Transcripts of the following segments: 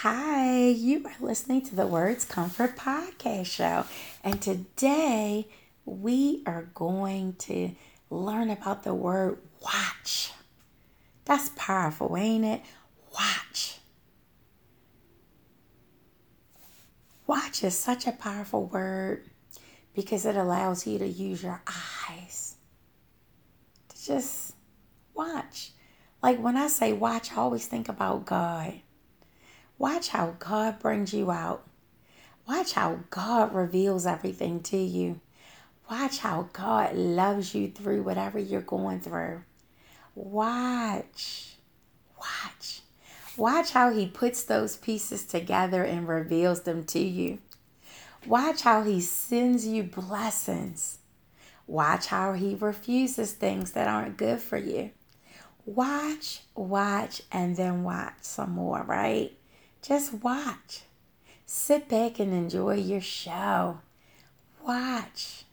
Hi, you are listening to the Words Comfort Podcast Show. And today we are going to learn about the word watch. That's powerful, ain't it? Watch. Watch is such a powerful word because it allows you to use your eyes to just watch. Like when I say watch, I always think about God. Watch how God brings you out. Watch how God reveals everything to you. Watch how God loves you through whatever you're going through. Watch. Watch. Watch how He puts those pieces together and reveals them to you. Watch how He sends you blessings. Watch how He refuses things that aren't good for you. Watch, watch, and then watch some more, right? Just watch. Sit back and enjoy your show. Watch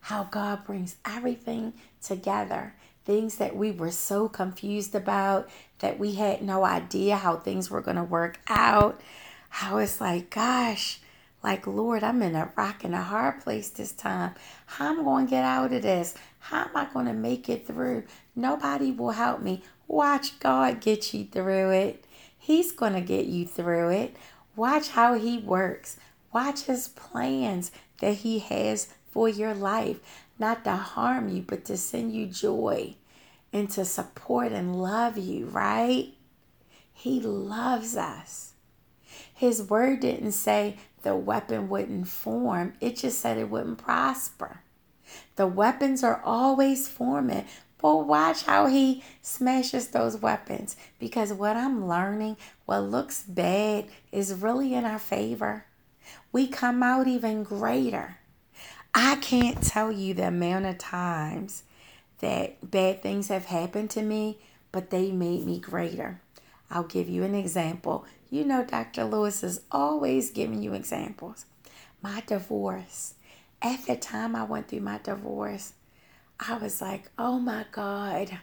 how God brings everything together. Things that we were so confused about, that we had no idea how things were going to work out. How it's like, gosh, like, Lord, I'm in a rock and a hard place this time. How am I going to get out of this? How am I going to make it through? Nobody will help me. Watch God get you through it. He's going to get you through it. Watch how He works. Watch His plans that He has for your life, not to harm you, but to send you joy and to support and love you, right? He loves us. His word didn't say the weapon wouldn't form, it just said it wouldn't prosper. The weapons are always forming, but watch how he smashes those weapons because what I'm learning, what looks bad, is really in our favor. We come out even greater. I can't tell you the amount of times that bad things have happened to me, but they made me greater. I'll give you an example. You know, Dr. Lewis is always giving you examples. My divorce. At the time I went through my divorce, I was like, oh my God,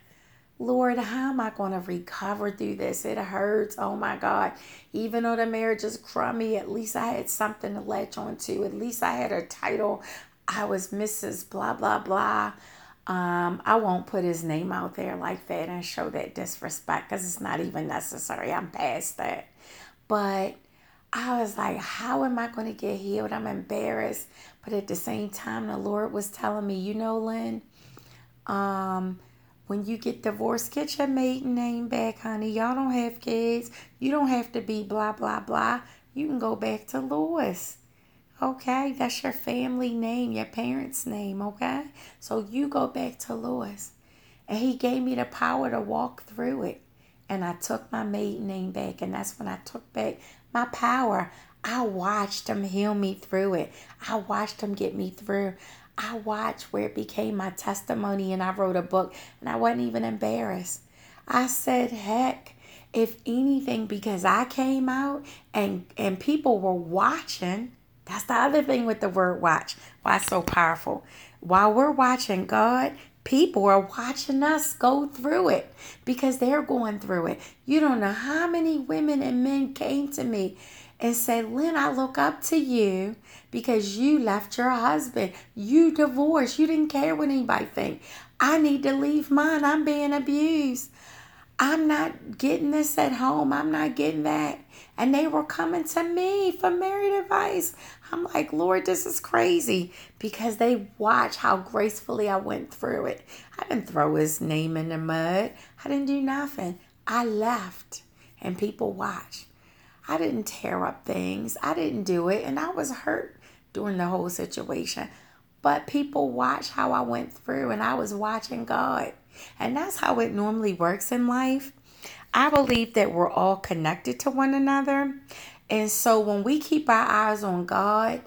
Lord, how am I going to recover through this? It hurts. Oh my God. Even though the marriage is crummy, at least I had something to latch on to. At least I had a title. I was Mrs. Blah, blah, blah. Um, I won't put his name out there like that and show that disrespect because it's not even necessary. I'm past that. But I was like, how am I going to get healed? I'm embarrassed. But at the same time, the Lord was telling me, you know, Lynn, um, when you get divorced, get your maiden name back, honey. Y'all don't have kids. You don't have to be blah, blah, blah. You can go back to Lewis. Okay, that's your family name, your parents' name, okay? So you go back to Lewis. And he gave me the power to walk through it. And I took my maiden name back, and that's when I took back my power. I watched him heal me through it. I watched him get me through. I watched where it became my testimony and I wrote a book and I wasn't even embarrassed. I said, heck, if anything, because I came out and and people were watching. That's the other thing with the word watch. Why it's so powerful. While we're watching God, people are watching us go through it because they're going through it. You don't know how many women and men came to me and say, Lynn, I look up to you because you left your husband. You divorced. You didn't care what anybody think. I need to leave mine. I'm being abused. I'm not getting this at home. I'm not getting that. And they were coming to me for married advice. I'm like, Lord, this is crazy because they watch how gracefully I went through it. I didn't throw his name in the mud, I didn't do nothing. I left and people watched. I didn't tear up things. I didn't do it. And I was hurt during the whole situation. But people watched how I went through, and I was watching God. And that's how it normally works in life. I believe that we're all connected to one another. And so when we keep our eyes on God,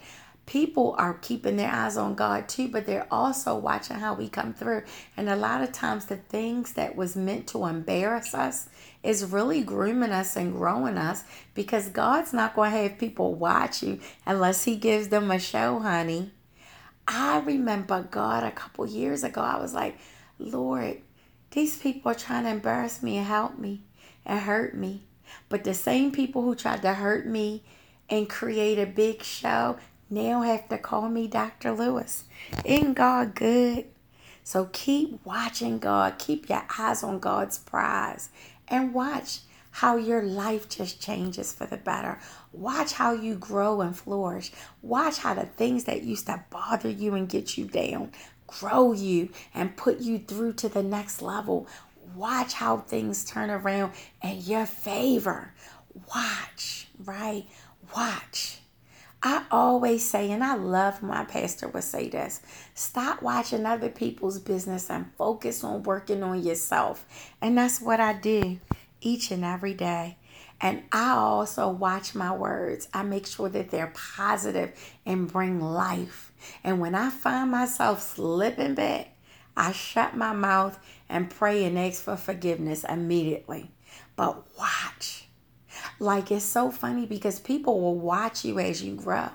people are keeping their eyes on God too, but they're also watching how we come through. And a lot of times, the things that was meant to embarrass us is really grooming us and growing us because God's not going to have people watch you unless He gives them a show, honey. I remember God a couple years ago, I was like, Lord, these people are trying to embarrass me and help me and hurt me. But the same people who tried to hurt me and create a big show now have to call me Dr. Lewis. Isn't God good? So keep watching God. Keep your eyes on God's prize and watch how your life just changes for the better. Watch how you grow and flourish. Watch how the things that used to bother you and get you down grow you and put you through to the next level. Watch how things turn around in your favor. Watch, right? Watch. I always say, and I love my pastor would say this stop watching other people's business and focus on working on yourself. And that's what I do each and every day. And I also watch my words. I make sure that they're positive and bring life. And when I find myself slipping back, I shut my mouth and pray and ask for forgiveness immediately. But watch. Like it's so funny because people will watch you as you grow.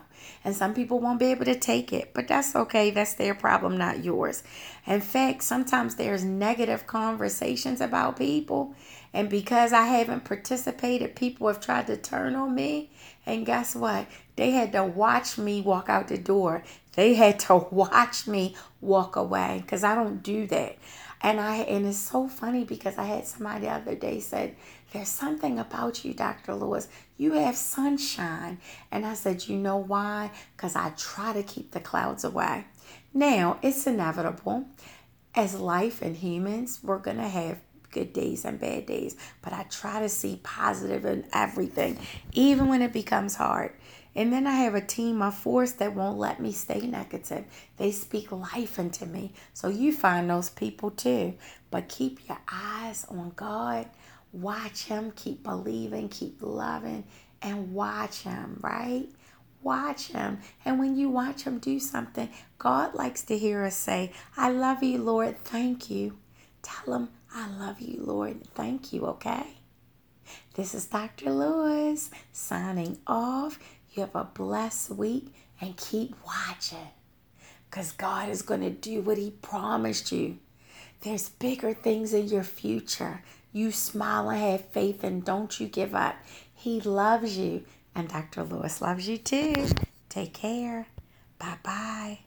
And some people won't be able to take it, but that's okay. That's their problem, not yours. In fact, sometimes there's negative conversations about people. And because I haven't participated, people have tried to turn on me. And guess what? They had to watch me walk out the door. They had to watch me walk away because I don't do that. And I and it's so funny because I had somebody the other day said, There's something about you, Dr. Lewis. You have sunshine. And I said, You know why? Because I try to keep the clouds away. Now it's inevitable. As life and humans, we're gonna have good days and bad days, but I try to see positive in everything, even when it becomes hard. And then I have a team of force that won't let me stay negative. They speak life into me. So you find those people too. But keep your eyes on God. Watch Him. Keep believing. Keep loving. And watch Him, right? Watch Him. And when you watch Him do something, God likes to hear us say, I love you, Lord. Thank you. Tell Him, I love you, Lord. Thank you, okay? This is Dr. Lewis signing off. You have a blessed week and keep watching because God is going to do what He promised you. There's bigger things in your future. You smile and have faith and don't you give up. He loves you, and Dr. Lewis loves you too. Take care. Bye bye.